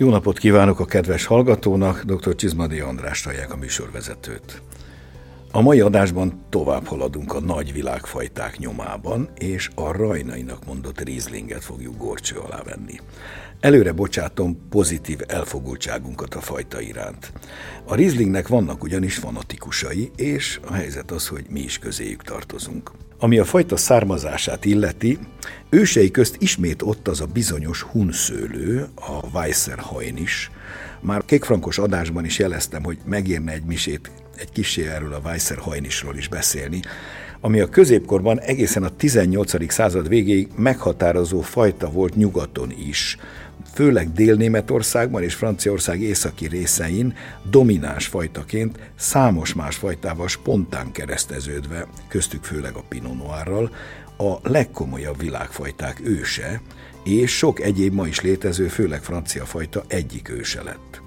Jó napot kívánok a kedves hallgatónak, dr. Csizmadi András hallják a műsorvezetőt. A mai adásban tovább haladunk a nagy világfajták nyomában, és a rajnainak mondott Rieslinget fogjuk gorcső alá venni. Előre bocsátom pozitív elfogultságunkat a fajta iránt. A Rieslingnek vannak ugyanis fanatikusai, és a helyzet az, hogy mi is közéjük tartozunk. Ami a fajta származását illeti, ősei közt ismét ott az a bizonyos hunszőlő, a Weisserhain is. Már kékfrankos adásban is jeleztem, hogy megérne egy misét egy kisé erről a Weisserhainisról is beszélni, ami a középkorban egészen a 18. század végéig meghatározó fajta volt nyugaton is, főleg Dél-Németországban és Franciaország északi részein domináns fajtaként számos más fajtával spontán kereszteződve, köztük főleg a Pinot Noirral, a legkomolyabb világfajták őse, és sok egyéb ma is létező, főleg francia fajta egyik őse lett.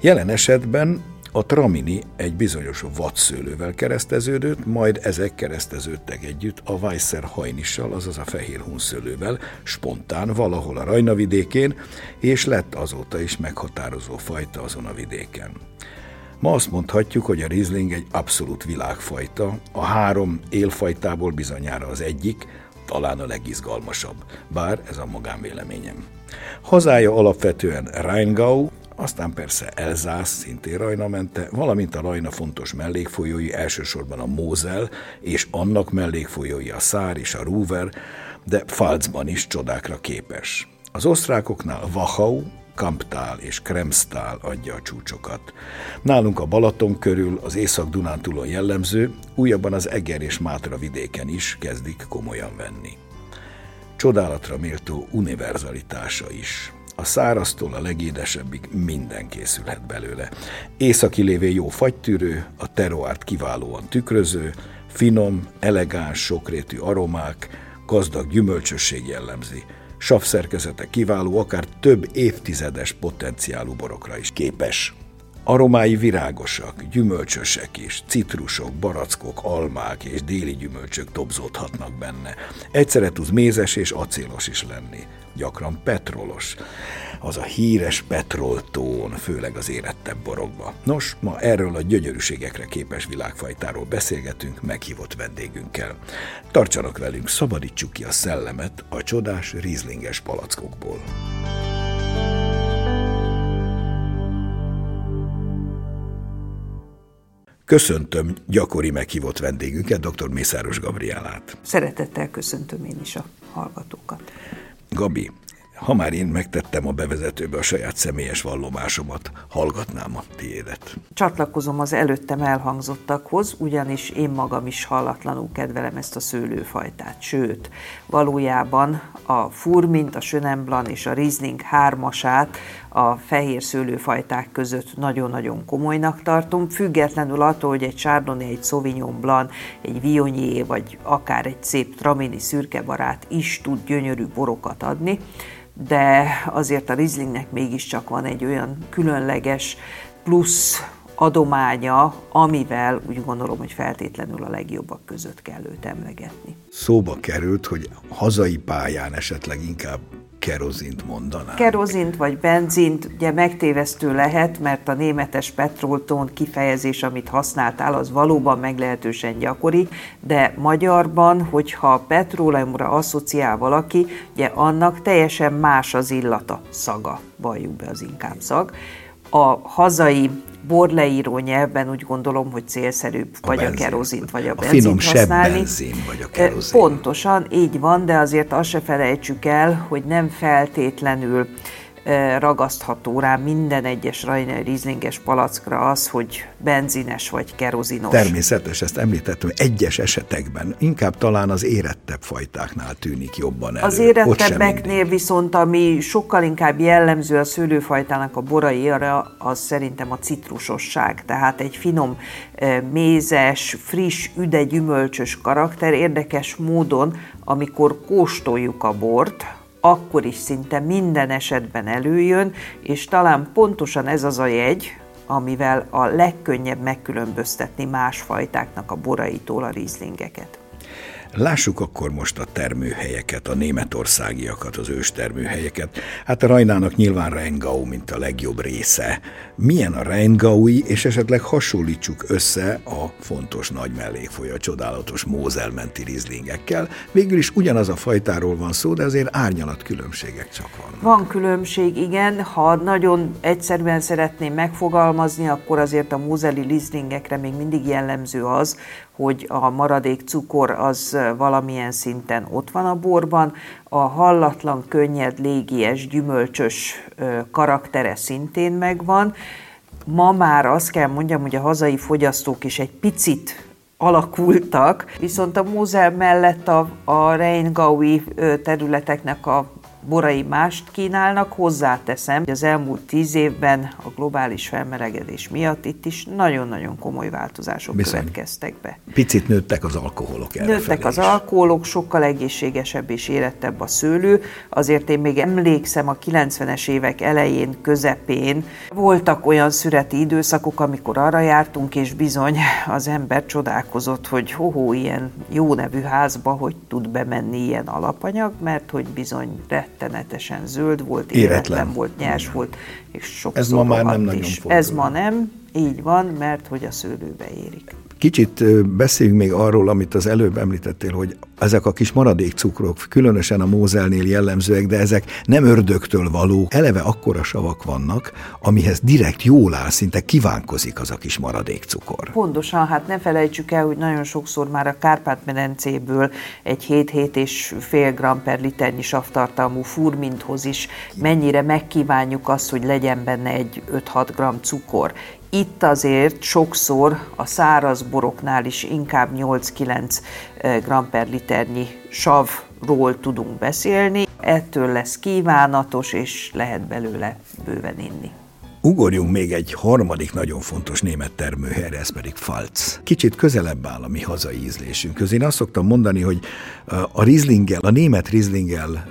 Jelen esetben a tramini egy bizonyos vadszőlővel kereszteződött, majd ezek kereszteződtek együtt a Weisser hajnissal, azaz a fehér hunszőlővel, spontán valahol a Rajna vidékén, és lett azóta is meghatározó fajta azon a vidéken. Ma azt mondhatjuk, hogy a Riesling egy abszolút világfajta, a három élfajtából bizonyára az egyik, talán a legizgalmasabb, bár ez a magánvéleményem. Hazája alapvetően Rheingau, aztán persze Elzász, szintén Rajna mente, valamint a Rajna fontos mellékfolyói, elsősorban a Mózel, és annak mellékfolyói a Szár és a Ruver, de Pfalzban is csodákra képes. Az osztrákoknál Wachau, Kamptál és Kremstál adja a csúcsokat. Nálunk a Balaton körül, az Észak-Dunántúlon jellemző, újabban az Eger és Mátra vidéken is kezdik komolyan venni. Csodálatra méltó univerzalitása is. A száraztól a legédesebbig minden készülhet belőle. Északi lévő jó fagytűrő, a teroárt kiválóan tükröző, finom, elegáns, sokrétű aromák, gazdag gyümölcsösség jellemzi. Savszerkezete kiváló, akár több évtizedes potenciálú borokra is képes. Aromái virágosak, gyümölcsösek is, citrusok, barackok, almák és déli gyümölcsök dobzódhatnak benne. Egyszerre tud mézes és acélos is lenni gyakran petrolos. Az a híres petroltón, főleg az érettebb borokba. Nos, ma erről a gyönyörűségekre képes világfajtáról beszélgetünk meghívott vendégünkkel. Tartsanak velünk, szabadítsuk ki a szellemet a csodás rizlinges palackokból. Köszöntöm gyakori meghívott vendégünket, dr. Mészáros Gabrielát. Szeretettel köszöntöm én is a hallgatókat. Gabi, ha már én megtettem a bevezetőbe a saját személyes vallomásomat, hallgatnám a tiédet. Csatlakozom az előttem elhangzottakhoz, ugyanis én magam is hallatlanul kedvelem ezt a szőlőfajtát. Sőt, valójában a Furmint, a Sönemblan és a Riesling hármasát a fehér szőlőfajták között nagyon-nagyon komolynak tartom, függetlenül attól, hogy egy Chardonnay, egy Sauvignon Blanc, egy Viognier, vagy akár egy szép Tramini szürkebarát is tud gyönyörű borokat adni, de azért a Rieslingnek mégiscsak van egy olyan különleges plusz adománya, amivel úgy gondolom, hogy feltétlenül a legjobbak között kell őt emlegetni. Szóba került, hogy hazai pályán esetleg inkább kerozint mondaná. Kerozint vagy benzint ugye megtévesztő lehet, mert a németes petroltón kifejezés, amit használtál, az valóban meglehetősen gyakori, de magyarban, hogyha petróleumra asszociál valaki, ugye annak teljesen más az illata, szaga, valljuk be az inkább szag. A hazai borleíró nyelvben úgy gondolom, hogy célszerűbb a vagy benzin. a kerozint, vagy a, a benzint finom használni. benzin, vagy a kerozin. Pontosan, így van, de azért azt se felejtsük el, hogy nem feltétlenül ragasztható rá minden egyes Rainer Rieslinges palackra az, hogy benzines vagy kerozinos. Természetes, ezt említettem, egyes esetekben inkább talán az érettebb fajtáknál tűnik jobban elő. Az érettebbeknél viszont, ami sokkal inkább jellemző a szőlőfajtának a boraira, az szerintem a citrusosság. Tehát egy finom, mézes, friss, üde, gyümölcsös karakter érdekes módon, amikor kóstoljuk a bort, akkor is szinte minden esetben előjön, és talán pontosan ez az a jegy, amivel a legkönnyebb megkülönböztetni más fajtáknak a boraitól a rizlingeket. Lássuk akkor most a termőhelyeket, a németországiakat, az ős termőhelyeket. Hát a Rajnának nyilván Rheingau, mint a legjobb része. Milyen a Rheingaui, és esetleg hasonlítsuk össze a fontos nagy mellékfolyó, a csodálatos Mózelmenti rizlingekkel. Végül is ugyanaz a fajtáról van szó, de azért árnyalat különbségek csak van. Van különbség, igen. Ha nagyon egyszerűen szeretném megfogalmazni, akkor azért a mózeli rizlingekre még mindig jellemző az, hogy a maradék cukor az valamilyen szinten ott van a borban, a hallatlan, könnyed, légies, gyümölcsös karaktere szintén megvan. Ma már azt kell mondjam, hogy a hazai fogyasztók is egy picit alakultak, viszont a Mózel mellett a, a Rheingaui területeknek a borai mást kínálnak, hozzáteszem, hogy az elmúlt tíz évben a globális felmelegedés miatt itt is nagyon-nagyon komoly változások Bizony. következtek be. Picit nőttek az alkoholok Nőttek az is. alkoholok, sokkal egészségesebb és érettebb a szőlő. Azért én még emlékszem a 90-es évek elején, közepén voltak olyan szüreti időszakok, amikor arra jártunk, és bizony az ember csodálkozott, hogy hoho, ilyen jó nevű házba, hogy tud bemenni ilyen alapanyag, mert hogy bizony rettenetesen zöld volt, éretlen, éretlen volt, nyers volt, és sokszor Ez ma már nem nagyon is. Ez ma nem, így van, mert hogy a szőlőbe érik. Kicsit beszéljünk még arról, amit az előbb említettél, hogy ezek a kis maradékcukrok, különösen a mózelnél jellemzőek, de ezek nem ördögtől valók, eleve akkora savak vannak, amihez direkt jól áll, szinte kívánkozik az a kis maradékcukor. Pontosan, hát ne felejtsük el, hogy nagyon sokszor már a Kárpát-medencéből egy 7-7 és fél gram per liternyi savtartalmú furminthoz is mennyire megkívánjuk azt, hogy legyen benne egy 5-6 gram cukor. Itt azért sokszor a száraz boroknál is inkább 8-9 g per liternyi savról tudunk beszélni. Ettől lesz kívánatos, és lehet belőle bőven inni. Ugorjunk még egy harmadik nagyon fontos német termőhelyre, ez pedig Falc. Kicsit közelebb áll a mi hazai ízlésünkhöz. Én azt szoktam mondani, hogy a Rieslinggel, a német Rieslinggel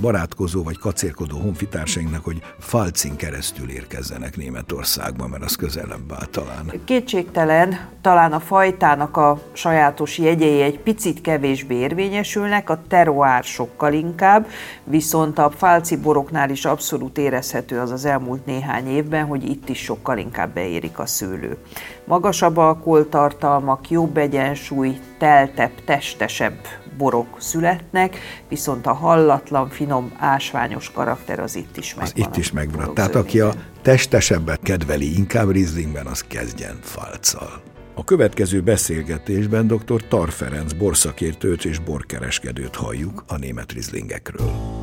barátkozó vagy kacérkodó honfitársainknak, hogy Falcin keresztül érkezzenek Németországba, mert az közelebb áll talán. Kétségtelen, talán a fajtának a sajátos jegyei egy picit kevésbé érvényesülnek, a teroár sokkal inkább, viszont a falci boroknál is abszolút érezhető az az elmúlt néhány év, évben, hogy itt is sokkal inkább beérik a szőlő. Magasabb alkoholtartalmak, jobb egyensúly, teltebb, testesebb borok születnek, viszont a hallatlan, finom, ásványos karakter az itt is megvan. Az itt is megvan. Tehát aki a testesebbet kedveli inkább Rizlingben, az kezdjen falccal. A következő beszélgetésben dr. Tar Ferenc borszakértőt és borkereskedőt halljuk a német rizlingekről.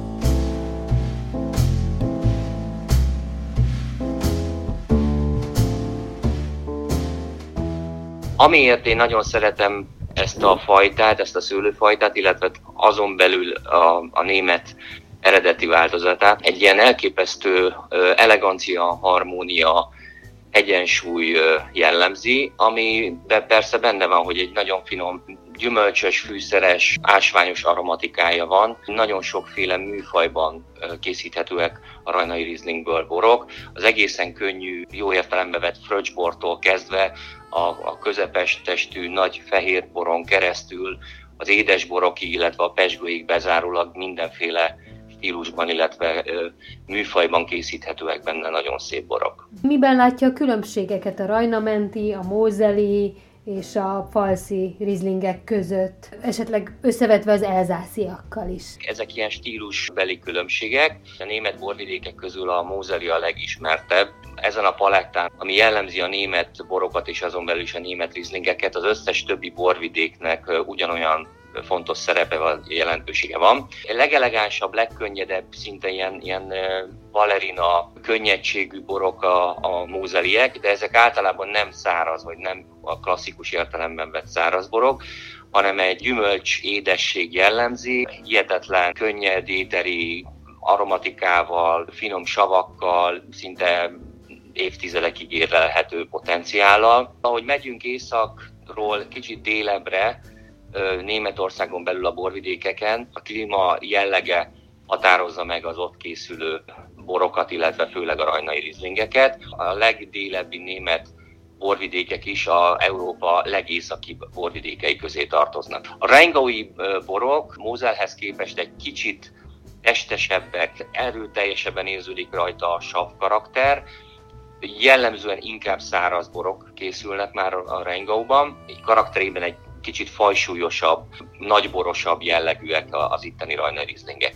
Amiért én nagyon szeretem ezt a fajtát, ezt a szőlőfajtát, illetve azon belül a, a német eredeti változatát, egy ilyen elképesztő elegancia, harmónia, egyensúly jellemzi, ami persze benne van, hogy egy nagyon finom gyümölcsös, fűszeres, ásványos aromatikája van. Nagyon sokféle műfajban készíthetőek a rajnai Rieslingből borok. Az egészen könnyű, jó értelembe vett fröccsbortól kezdve a, a közepes testű nagy fehér boron keresztül az édesborokig, illetve a pesgőig bezárólag mindenféle stílusban, illetve ö, műfajban készíthetőek benne nagyon szép borok. Miben látja a különbségeket a rajnamenti, a mózeli és a falszi rizlingek között, esetleg összevetve az elzásziakkal is? Ezek ilyen stílusbeli különbségek. A német borvidékek közül a mózeli a legismertebb, ezen a palettán, ami jellemzi a német borokat és azon belül is a német rizlingeket, az összes többi borvidéknek ugyanolyan fontos szerepe vagy jelentősége van. Legelegánsabb, legkönnyedebb, szinte ilyen, ilyen balerina könnyedségű borok a, a mózeliek, de ezek általában nem száraz, vagy nem a klasszikus értelemben vett száraz borok, hanem egy gyümölcs édesség jellemzi, hihetetlen könnyed éteri aromatikával, finom savakkal, szinte évtizedekig érlelhető potenciállal. Ahogy megyünk északról kicsit délebbre, Németországon belül a borvidékeken, a klíma jellege határozza meg az ott készülő borokat, illetve főleg a rajnai rizlingeket. A legdélebbi német borvidékek is a Európa legészaki borvidékei közé tartoznak. A Rheingaui borok Mózelhez képest egy kicsit testesebbek, erőteljesebben érződik rajta a sav karakter, jellemzően inkább száraz borok készülnek már a Rheingauban, egy karakterében egy kicsit fajsúlyosabb, nagyborosabb jellegűek az itteni Rajna Rieslinge.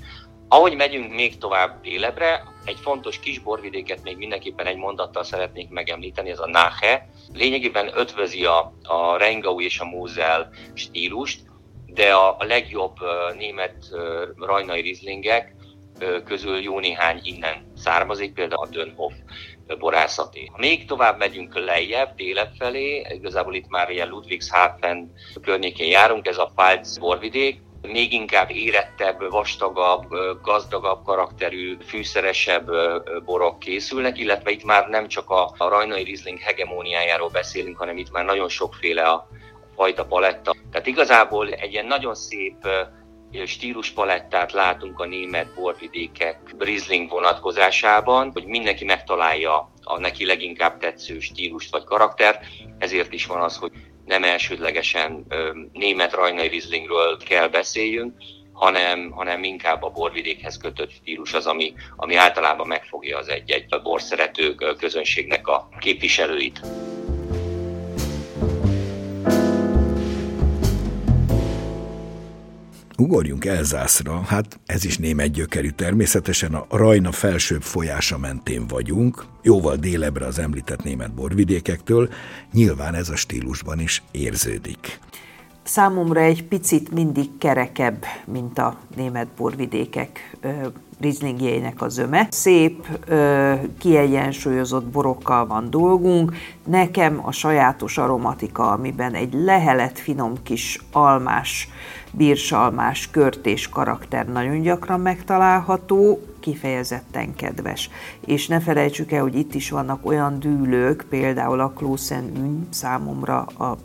Ahogy megyünk még tovább délebbre, egy fontos kis borvidéket még mindenképpen egy mondattal szeretnék megemlíteni, ez a Nache. Lényegében ötvözi a, a Rheingau és a Mosel stílust, de a, a legjobb német rajnai rizlingek közül jó néhány innen származik, például a Dönhoff borászati. Ha még tovább megyünk lejjebb, délebb felé, igazából itt már ilyen Ludwigshafen környékén járunk, ez a Pfalz borvidék, még inkább érettebb, vastagabb, gazdagabb karakterű, fűszeresebb borok készülnek, illetve itt már nem csak a, a rajnai Riesling hegemóniájáról beszélünk, hanem itt már nagyon sokféle a fajta paletta. Tehát igazából egy ilyen nagyon szép stíluspalettát látunk a német borvidékek Riesling vonatkozásában, hogy mindenki megtalálja a neki leginkább tetsző stílust vagy karaktert, ezért is van az, hogy nem elsődlegesen német rajnai Rieslingről kell beszéljünk, hanem, hanem inkább a borvidékhez kötött stílus az, ami, ami általában megfogja az egy-egy borszerető közönségnek a képviselőit. Ugorjunk Elzászra, hát ez is német gyökerű természetesen, a Rajna felsőbb folyása mentén vagyunk, jóval délebre az említett német borvidékektől, nyilván ez a stílusban is érződik. Számomra egy picit mindig kerekebb, mint a német borvidékek rizlingjeinek a zöme. Szép, kiegyensúlyozott borokkal van dolgunk. Nekem a sajátos aromatika, amiben egy lehelet finom kis almás bírsalmás, körtés karakter nagyon gyakran megtalálható, kifejezetten kedves. És ne felejtsük el, hogy itt is vannak olyan dűlők, például a Klószen Ün számomra a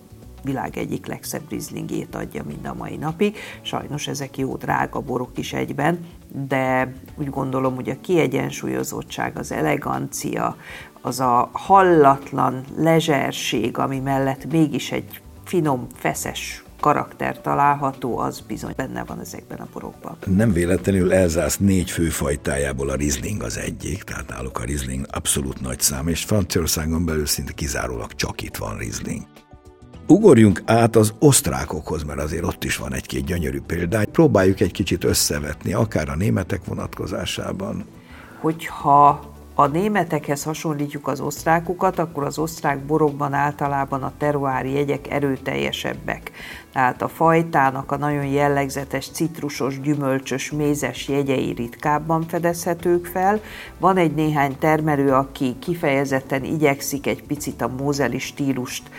világ egyik legszebb rizlingét adja mind a mai napig. Sajnos ezek jó drága borok is egyben, de úgy gondolom, hogy a kiegyensúlyozottság, az elegancia, az a hallatlan lezserség, ami mellett mégis egy finom, feszes karakter található, az bizony benne van ezekben a borokban. Nem véletlenül Elzász négy főfajtájából a Riesling az egyik, tehát náluk a Riesling abszolút nagy szám, és Franciaországon belül szinte kizárólag csak itt van Riesling. Ugorjunk át az osztrákokhoz, mert azért ott is van egy-két gyönyörű példány. Próbáljuk egy kicsit összevetni, akár a németek vonatkozásában. Hogyha ha a németekhez hasonlítjuk az osztrákokat, akkor az osztrák borokban általában a teruári jegyek erőteljesebbek. Tehát a fajtának a nagyon jellegzetes citrusos, gyümölcsös, mézes jegyei ritkábban fedezhetők fel. Van egy néhány termelő, aki kifejezetten igyekszik egy picit a mózeli stílust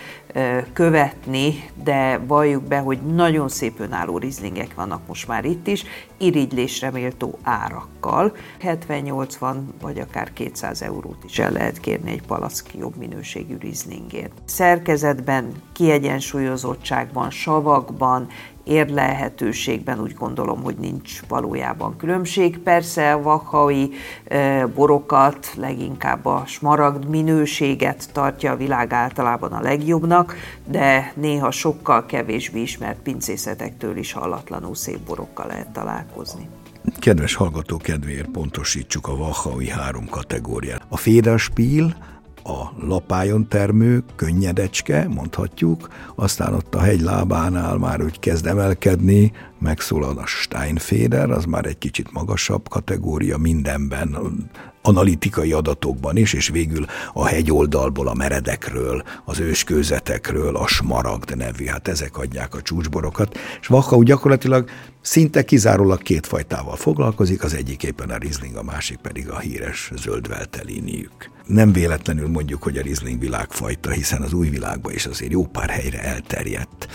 követni, de valljuk be, hogy nagyon szép önálló rizlingek vannak most már itt is, irigylésre méltó árakkal. 70-80 vagy akár 200 eurót is el lehet kérni egy palack jobb minőségű rizlingért. Szerkezetben, kiegyensúlyozottságban, savakban, érlelhetőségben úgy gondolom, hogy nincs valójában különbség. Persze a vakhaui borokat, leginkább a smaragd minőséget tartja a világ általában a legjobbnak, de néha sokkal kevésbé ismert pincészetektől is hallatlanul szép borokkal lehet találkozni. Kedves hallgató kedvéért pontosítsuk a Vachaui három kategóriát. A Federspiel, a lapájon termő, könnyedecske, mondhatjuk, aztán ott a hegy lábánál már úgy kezd emelkedni, megszólal a Steinfeder, az már egy kicsit magasabb kategória mindenben, analitikai adatokban is, és végül a hegyoldalból, a meredekről, az őskőzetekről, a smaragd nevű, hát ezek adják a csúcsborokat, és Vakau gyakorlatilag szinte kizárólag két fajtával foglalkozik, az egyik éppen a Riesling, a másik pedig a híres zöldvelteliniük. Nem véletlenül mondjuk, hogy a Riesling világfajta, hiszen az új világban is azért jó pár helyre elterjedt.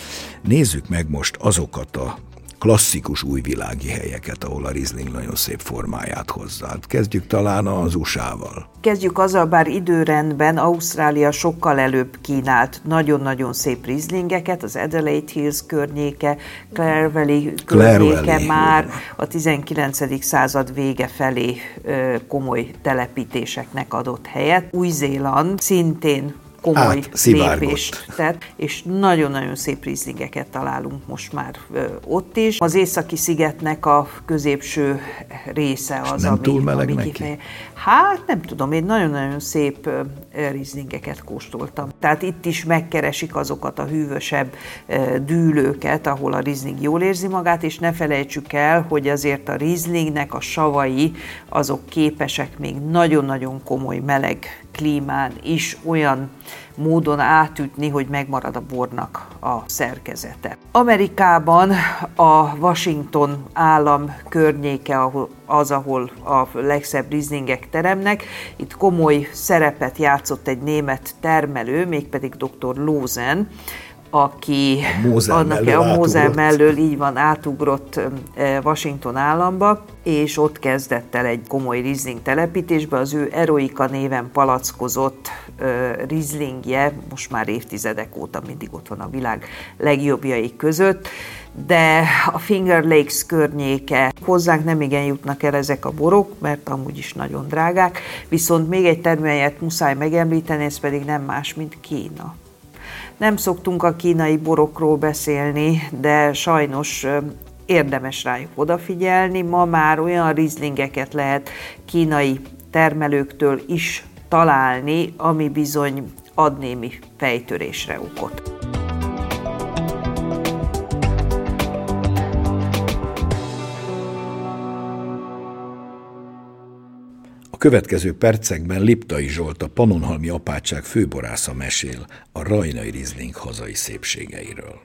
Nézzük meg most azokat a klasszikus újvilági helyeket, ahol a Riesling nagyon szép formáját hozza. Hát kezdjük talán az USA-val. Kezdjük azzal, bár időrendben Ausztrália sokkal előbb kínált nagyon-nagyon szép Rieslingeket, az Adelaide Hills környéke, Clare Valley környéke Clare már a 19. század vége felé komoly telepítéseknek adott helyet. Új-Zéland szintén komoly lépést tett, és nagyon-nagyon szép rizlingeket találunk most már ö, ott is. Az északi szigetnek a középső része az, nem ami, túl meleg ami kifeje. Hát nem tudom, én nagyon-nagyon szép rizlingeket kóstoltam. Tehát itt is megkeresik azokat a hűvösebb dűlőket, ahol a rizling jól érzi magát, és ne felejtsük el, hogy azért a rizlingnek a savai azok képesek még nagyon-nagyon komoly meleg klímán is olyan módon átütni, hogy megmarad a bornak a szerkezete. Amerikában a Washington állam környéke az, ahol a legszebb rizlingek teremnek. Itt komoly szerepet játszott egy német termelő, mégpedig dr. Lozen, aki a Mózer annak mellől a Mózer mellől így van átugrott Washington államba, és ott kezdett el egy komoly Riesling telepítésbe. Az ő Eroika néven palackozott Rieslingje most már évtizedek óta mindig ott van a világ legjobbjai között de a Finger Lakes környéke hozzánk nem igen jutnak el ezek a borok, mert amúgy is nagyon drágák, viszont még egy termelyet muszáj megemlíteni, ez pedig nem más, mint Kína. Nem szoktunk a kínai borokról beszélni, de sajnos érdemes rájuk odafigyelni. Ma már olyan rizlingeket lehet kínai termelőktől is találni, ami bizony ad némi fejtörésre okot. Következő percekben Liptai Zsolt a Panonhalmi apátság főborásza mesél a rajnai rizling hazai szépségeiről.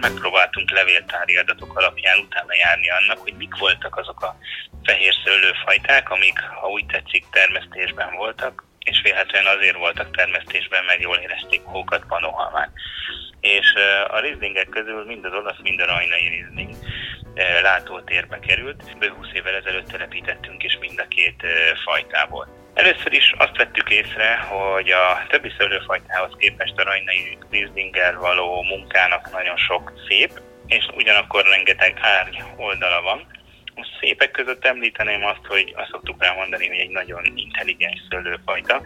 Megpróbáltunk levéltári adatok alapján utána járni annak, hogy mik voltak azok a fehér szőlőfajták, amik, ha úgy tetszik, termesztésben voltak, és vélhetően azért voltak termesztésben, mert jól érezték magukat Panohalmán és a rizlingek közül mind az olasz, mind a rajnai rizling látótérbe került. Bő 20 évvel ezelőtt telepítettünk is mind a két fajtából. Először is azt vettük észre, hogy a többi szőlőfajtához képest a rajnai rizlinggel való munkának nagyon sok szép, és ugyanakkor rengeteg árny oldala van, szépek között említeném azt, hogy azt szoktuk rá mondani, hogy egy nagyon intelligens szőlőfajta,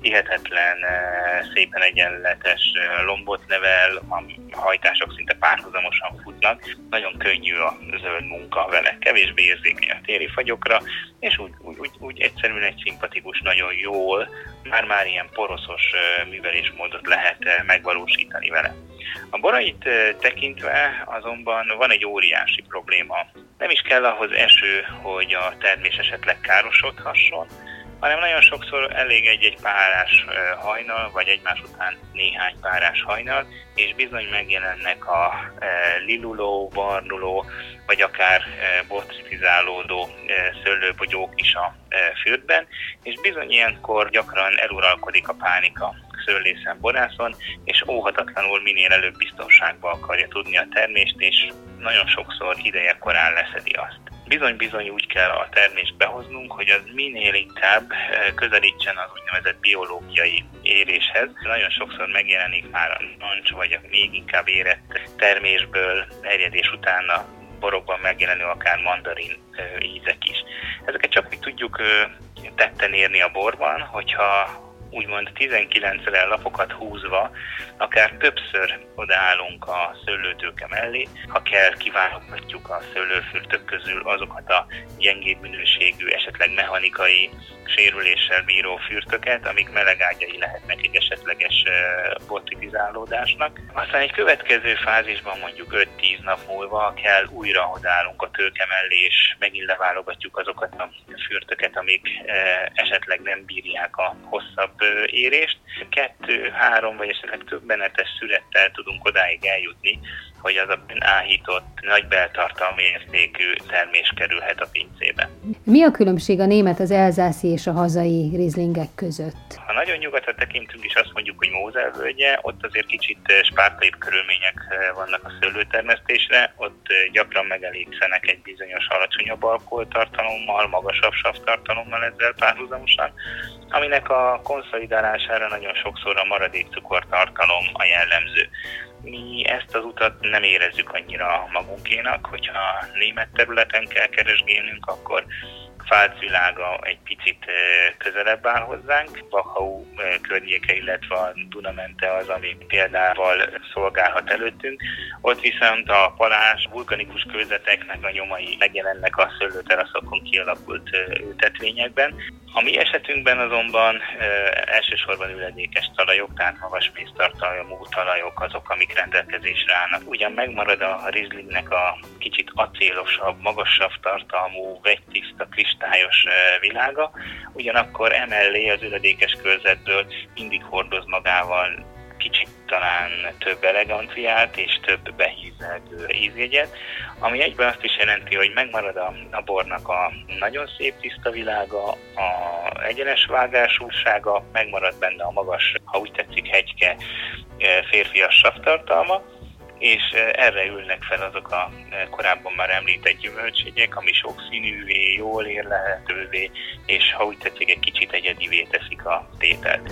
hihetetlen eh, szépen egyenletes eh, lombot nevel, a hajtások szinte párhuzamosan futnak, nagyon könnyű a zöld munka vele, kevésbé érzékeny a téri fagyokra, és úgy, úgy, úgy, úgy egyszerűen egy szimpatikus, nagyon jól, már-már ilyen poroszos eh, művelésmódot lehet megvalósítani vele. A borait tekintve azonban van egy óriási probléma. Nem is kell ahhoz eső, hogy a termés esetleg károsodhasson, hanem nagyon sokszor elég egy-egy párás hajnal, vagy egymás után néhány párás hajnal, és bizony megjelennek a liluló, barnuló, vagy akár botritizálódó szőlőbogyók is a fürdben, és bizony ilyenkor gyakran eluralkodik a pánika szőlészen, borászon, és óhatatlanul minél előbb biztonságba akarja tudni a termést, és nagyon sokszor ideje korán leszedi azt. Bizony-bizony úgy kell a termést behoznunk, hogy az minél inkább eh, közelítsen az úgynevezett biológiai éréshez. Nagyon sokszor megjelenik már a nancs, vagy a még inkább érett termésből erjedés után a borokban megjelenő akár mandarin eh, ízek is. Ezeket csak mi tudjuk eh, tetten érni a borban, hogyha úgymond 19-re lapokat húzva, akár többször odaállunk a szőlőtőke mellé, ha kell, kiválogatjuk a szőlőfürtök közül azokat a gyengébb minőségű, esetleg mechanikai sérüléssel bíró fürtöket, amik melegágyai lehetnek egy esetleges botritizálódásnak. Aztán egy következő fázisban mondjuk 5-10 nap múlva kell újra odállunk a tőke mellé, és megint leválogatjuk azokat a fürtöket, amik esetleg nem bírják a hosszabb érést. Kettő, három vagy esetleg több menetes születtel tudunk odáig eljutni, hogy az a áhított, nagy beltartalmi értékű termés kerülhet a pincébe. Mi a különbség a német, az elzászi és a hazai rizlingek között? Ha nagyon nyugatra tekintünk, és azt mondjuk, hogy Mózel völgye, ott azért kicsit eh, spártaibb körülmények eh, vannak a szőlőtermesztésre, ott eh, gyakran megelégszenek egy bizonyos alacsonyabb alkoholtartalommal, magasabb savtartalommal ezzel párhuzamosan, aminek a konszolidálására nagyon sokszor a maradék cukortartalom a jellemző mi ezt az utat nem érezzük annyira magunkénak, hogyha német területen kell keresgélnünk, akkor világa egy picit közelebb áll hozzánk. Wachau környéke, illetve a Dunamente az, ami példával szolgálhat előttünk. Ott viszont a palás vulkanikus kőzeteknek a nyomai megjelennek a szőlőteraszokon kialakult ültetvényekben. A mi esetünkben azonban e, elsősorban üledékes talajok, tehát magas méztartalmú talajok azok, amik rendelkezésre állnak. Ugyan megmarad a rizlingnek a kicsit acélosabb, magasabb tartalmú, vegytiszta, kristályos e, világa, ugyanakkor emellé az üledékes körzetből mindig hordoz magával kicsit talán több eleganciát és több behízelgő ízjegyet, ami egyben azt is jelenti, hogy megmarad a, a bornak a nagyon szép tiszta világa, a egyenes vágásúsága, megmarad benne a magas, ha úgy tetszik, hegyke e, férfias savtartalma, és e, erre ülnek fel azok a e, korábban már említett gyümölcsegyek, ami sokszínűvé, jól érlehetővé, és ha úgy tetszik, egy kicsit egyedivé teszik a tételt.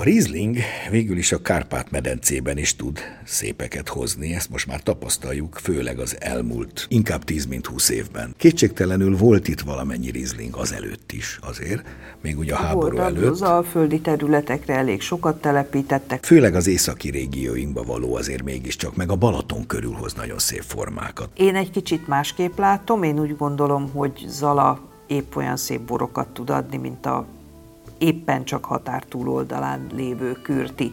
A Riesling végül is a Kárpát-medencében is tud szépeket hozni, ezt most már tapasztaljuk, főleg az elmúlt inkább 10 mint 20 évben. Kétségtelenül volt itt valamennyi Riesling az előtt is azért, még ugye a háború volt, előtt. Az alföldi területekre elég sokat telepítettek. Főleg az északi régióinkba való azért mégiscsak, meg a Balaton körül hoz nagyon szép formákat. Én egy kicsit másképp látom, én úgy gondolom, hogy Zala épp olyan szép borokat tud adni, mint a éppen csak határ túloldalán lévő kürti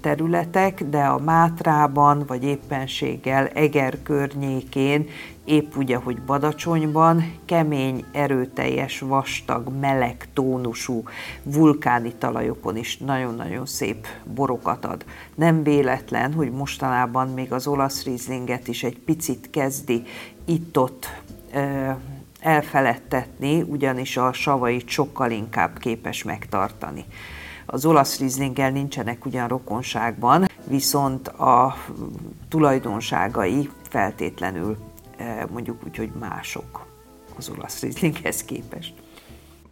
területek, de a Mátrában, vagy éppenséggel Eger környékén, épp ugye, hogy Badacsonyban kemény, erőteljes, vastag, meleg tónusú vulkáni talajokon is nagyon-nagyon szép borokat ad. Nem véletlen, hogy mostanában még az olasz rizlinget is egy picit kezdi itt-ott elfeledtetni, ugyanis a savait sokkal inkább képes megtartani. Az olasz rizlinggel nincsenek ugyan rokonságban, viszont a tulajdonságai feltétlenül eh, mondjuk úgy, hogy mások az olasz rizlinghez képest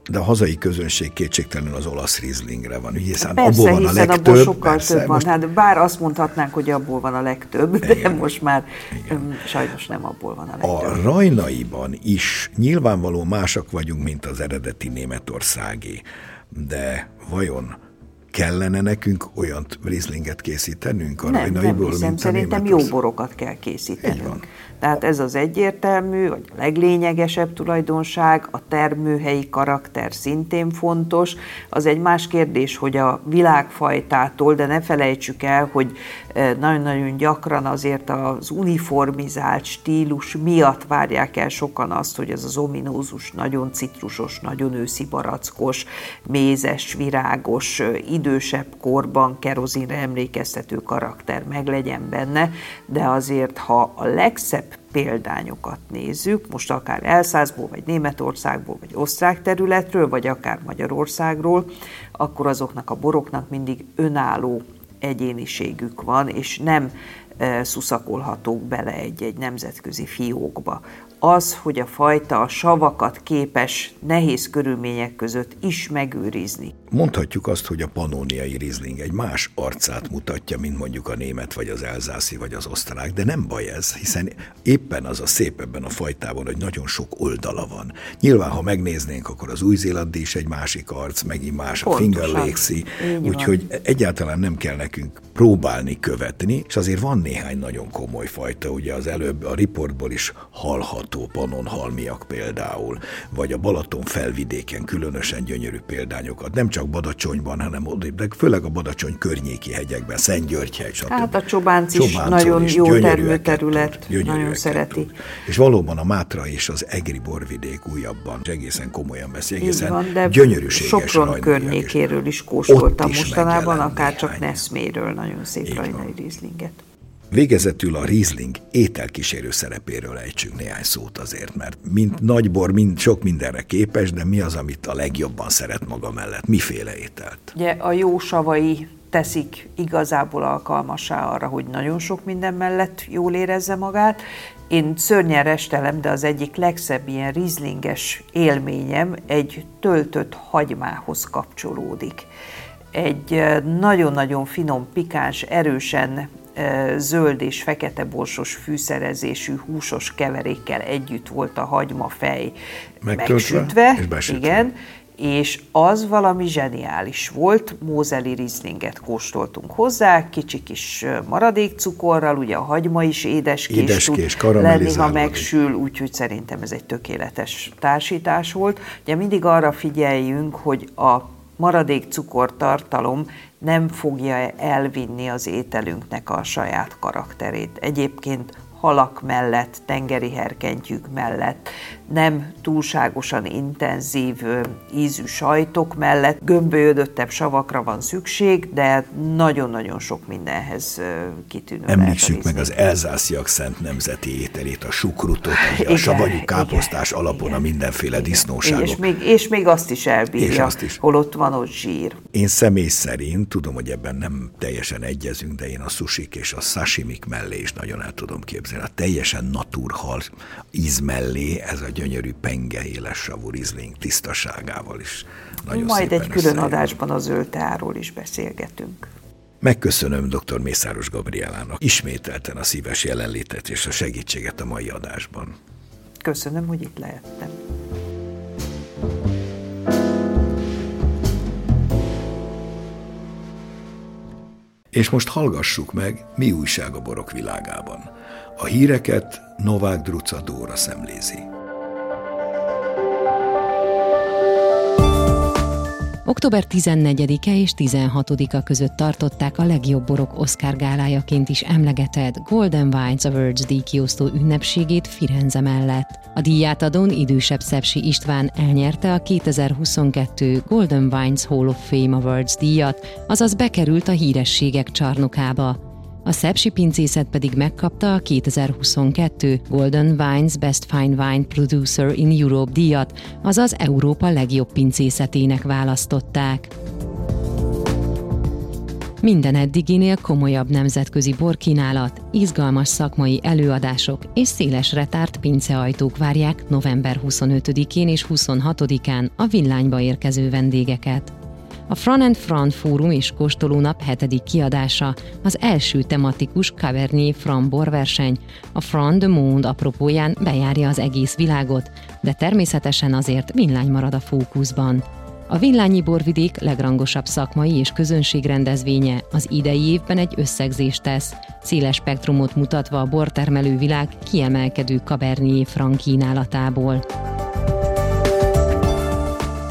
de a hazai közönség kétségtelenül az olasz rizlingre van, hiszen persze, abból van a legtöbb. Abból sokkal persze, több van. Most... Hát bár azt mondhatnánk, hogy abból van a legtöbb, Igen. de most már Igen. sajnos nem abból van a legtöbb. A rajnaiban is nyilvánvaló másak vagyunk, mint az eredeti németországi, de vajon kellene nekünk olyan rizlinget készítenünk a nem, rajnaiból, nem mint szerintem jó borokat kell készítenünk. Tehát ez az egyértelmű, vagy a leglényegesebb tulajdonság, a termőhelyi karakter szintén fontos. Az egy más kérdés, hogy a világfajtától, de ne felejtsük el, hogy e, nagyon-nagyon gyakran azért az uniformizált stílus miatt várják el sokan azt, hogy ez az ominózus, nagyon citrusos, nagyon őszi barackos, mézes, virágos, e, idősebb korban kerozinre emlékeztető karakter meglegyen benne, de azért, ha a legszebb példányokat nézzük, most akár Elszászból, vagy Németországból, vagy osztrák területről, vagy akár Magyarországról, akkor azoknak a boroknak mindig önálló egyéniségük van, és nem e, szuszakolhatók bele egy-egy nemzetközi fiókba az, hogy a fajta a savakat képes nehéz körülmények között is megőrizni. Mondhatjuk azt, hogy a panóniai rizling egy más arcát mutatja, mint mondjuk a német, vagy az elzászi, vagy az osztrák, de nem baj ez, hiszen éppen az a szép ebben a fajtában, hogy nagyon sok oldala van. Nyilván, ha megnéznénk, akkor az új-zélandi is egy másik arc, megint más a Finger Lakesy, úgyhogy egyáltalán nem kell nekünk próbálni követni, és azért van néhány nagyon komoly fajta, ugye az előbb a riportból is hallhat panon halmiak például, vagy a Balaton felvidéken különösen gyönyörű példányokat, nem csak Badacsonyban, hanem de főleg a Badacsony környéki hegyekben, Szentgyörgyhegy, stb. Hát a Csobánc is nagyon is jó termőterület, nagyon szereti. Tud. És valóban a Mátra és az Egri borvidék újabban egészen komolyan veszi, egészen van, de gyönyörűséges Sopron környékéről is kóstoltam mostanában, akár csak Neszméről nagyon szép rajnai rizlinget. Végezetül a Riesling ételkísérő szerepéről ejtsünk néhány szót azért, mert mint nagybor, mind, sok mindenre képes, de mi az, amit a legjobban szeret maga mellett? Miféle ételt? Ugye a jó savai teszik igazából alkalmasá arra, hogy nagyon sok minden mellett jól érezze magát. Én szörnyen restelem, de az egyik legszebb ilyen rizlinges élményem egy töltött hagymához kapcsolódik. Egy nagyon-nagyon finom, pikáns, erősen zöld és fekete borsos fűszerezésű húsos keverékkel együtt volt a hagymafej megsütve, és igen, és az valami zseniális volt, mózeli rizlinget kóstoltunk hozzá, kicsi kis maradék cukorral, ugye a hagyma is édeskés, édeskés tud lenni, ha megsül, úgyhogy szerintem ez egy tökéletes társítás volt. Ugye mindig arra figyeljünk, hogy a maradék cukortartalom nem fogja elvinni az ételünknek a saját karakterét. Egyébként halak mellett, tengeri herkentyűk mellett, nem túlságosan intenzív ízű sajtok mellett, gömbölyödöttebb savakra van szükség, de nagyon-nagyon sok mindenhez kitűnő Említsük meg az elzásziak szent nemzeti ételét, a sukrutot, a savanyú káposztás igen, alapon igen, a mindenféle igen, disznóságok. És még, és még azt is elbírja, és azt is. holott van ott zsír. Én személy szerint, tudom, hogy ebben nem teljesen egyezünk, de én a susik és a sashimik mellé is nagyon el tudom képzelni. A teljesen naturhal íz mellé ez a gyönyörű penge éles savú rizling tisztaságával is. Nagyon Majd egy külön összejön. adásban a zöld teáról is beszélgetünk. Megköszönöm dr. Mészáros Gabrielának ismételten a szíves jelenlétet és a segítséget a mai adásban. Köszönöm, hogy itt lehettem. És most hallgassuk meg, mi újság a borok világában. A híreket Novák Druca Dóra szemlézi. Október 14-e és 16-a között tartották a legjobb borok Oscar gálájaként is emlegetett Golden Wines Awards díjkiosztó ünnepségét Firenze mellett. A díját adón idősebb Szepsi István elnyerte a 2022 Golden Wines Hall of Fame Awards díjat, azaz bekerült a hírességek csarnokába. A Szepsi pincészet pedig megkapta a 2022 Golden Wines Best Fine Wine Producer in Europe díjat, azaz Európa legjobb pincészetének választották. Minden eddiginél komolyabb nemzetközi borkínálat, izgalmas szakmai előadások és széles retárt pinceajtók várják november 25-én és 26-án a villányba érkező vendégeket. A Front and Front Fórum és Kóstolónap hetedik kiadása, az első tematikus Cabernet Franc borverseny, a Front de Monde apropóján bejárja az egész világot, de természetesen azért villány marad a fókuszban. A Villányi Borvidék legrangosabb szakmai és közönségrendezvénye az idei évben egy összegzést tesz, széles spektrumot mutatva a bortermelő világ kiemelkedő Cabernet Franc kínálatából.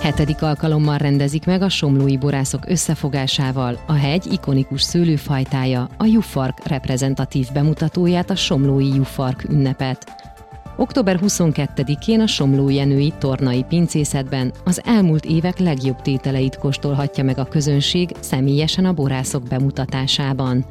Hetedik alkalommal rendezik meg a somlói borászok összefogásával a hegy ikonikus szőlőfajtája, a Jufark reprezentatív bemutatóját, a somlói Jufark ünnepet. Október 22-én a Somló Jenői Tornai Pincészetben az elmúlt évek legjobb tételeit kóstolhatja meg a közönség személyesen a borászok bemutatásában.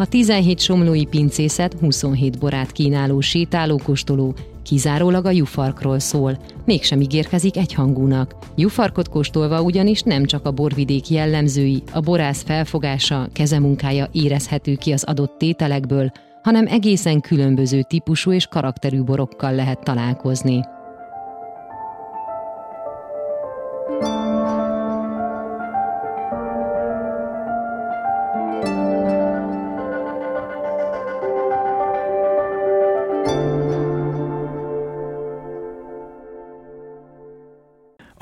A 17 somlói pincészet 27 borát kínáló sétálókóstoló kizárólag a jufarkról szól, mégsem ígérkezik egyhangúnak. Jufarkot kóstolva ugyanis nem csak a borvidék jellemzői, a borász felfogása, kezemunkája érezhető ki az adott tételekből, hanem egészen különböző típusú és karakterű borokkal lehet találkozni.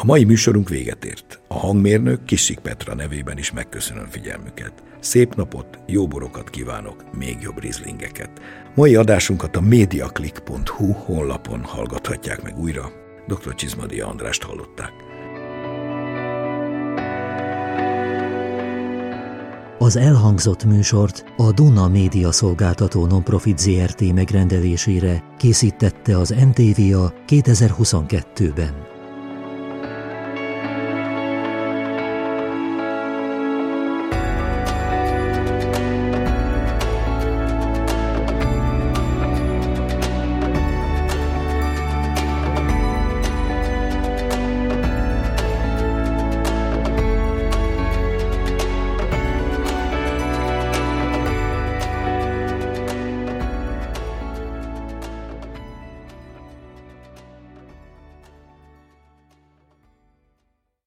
Mai műsorunk véget ért. A hangmérnök Kisik Petra nevében is megköszönöm figyelmüket. Szép napot, jó borokat kívánok, még jobb rizlingeket. Mai adásunkat a mediaclick.hu honlapon hallgathatják meg újra. Dr. Csizmadia Andrást hallották. Az elhangzott műsort a Duna Média Szolgáltató Nonprofit ZRT megrendelésére készítette az NTVA 2022-ben.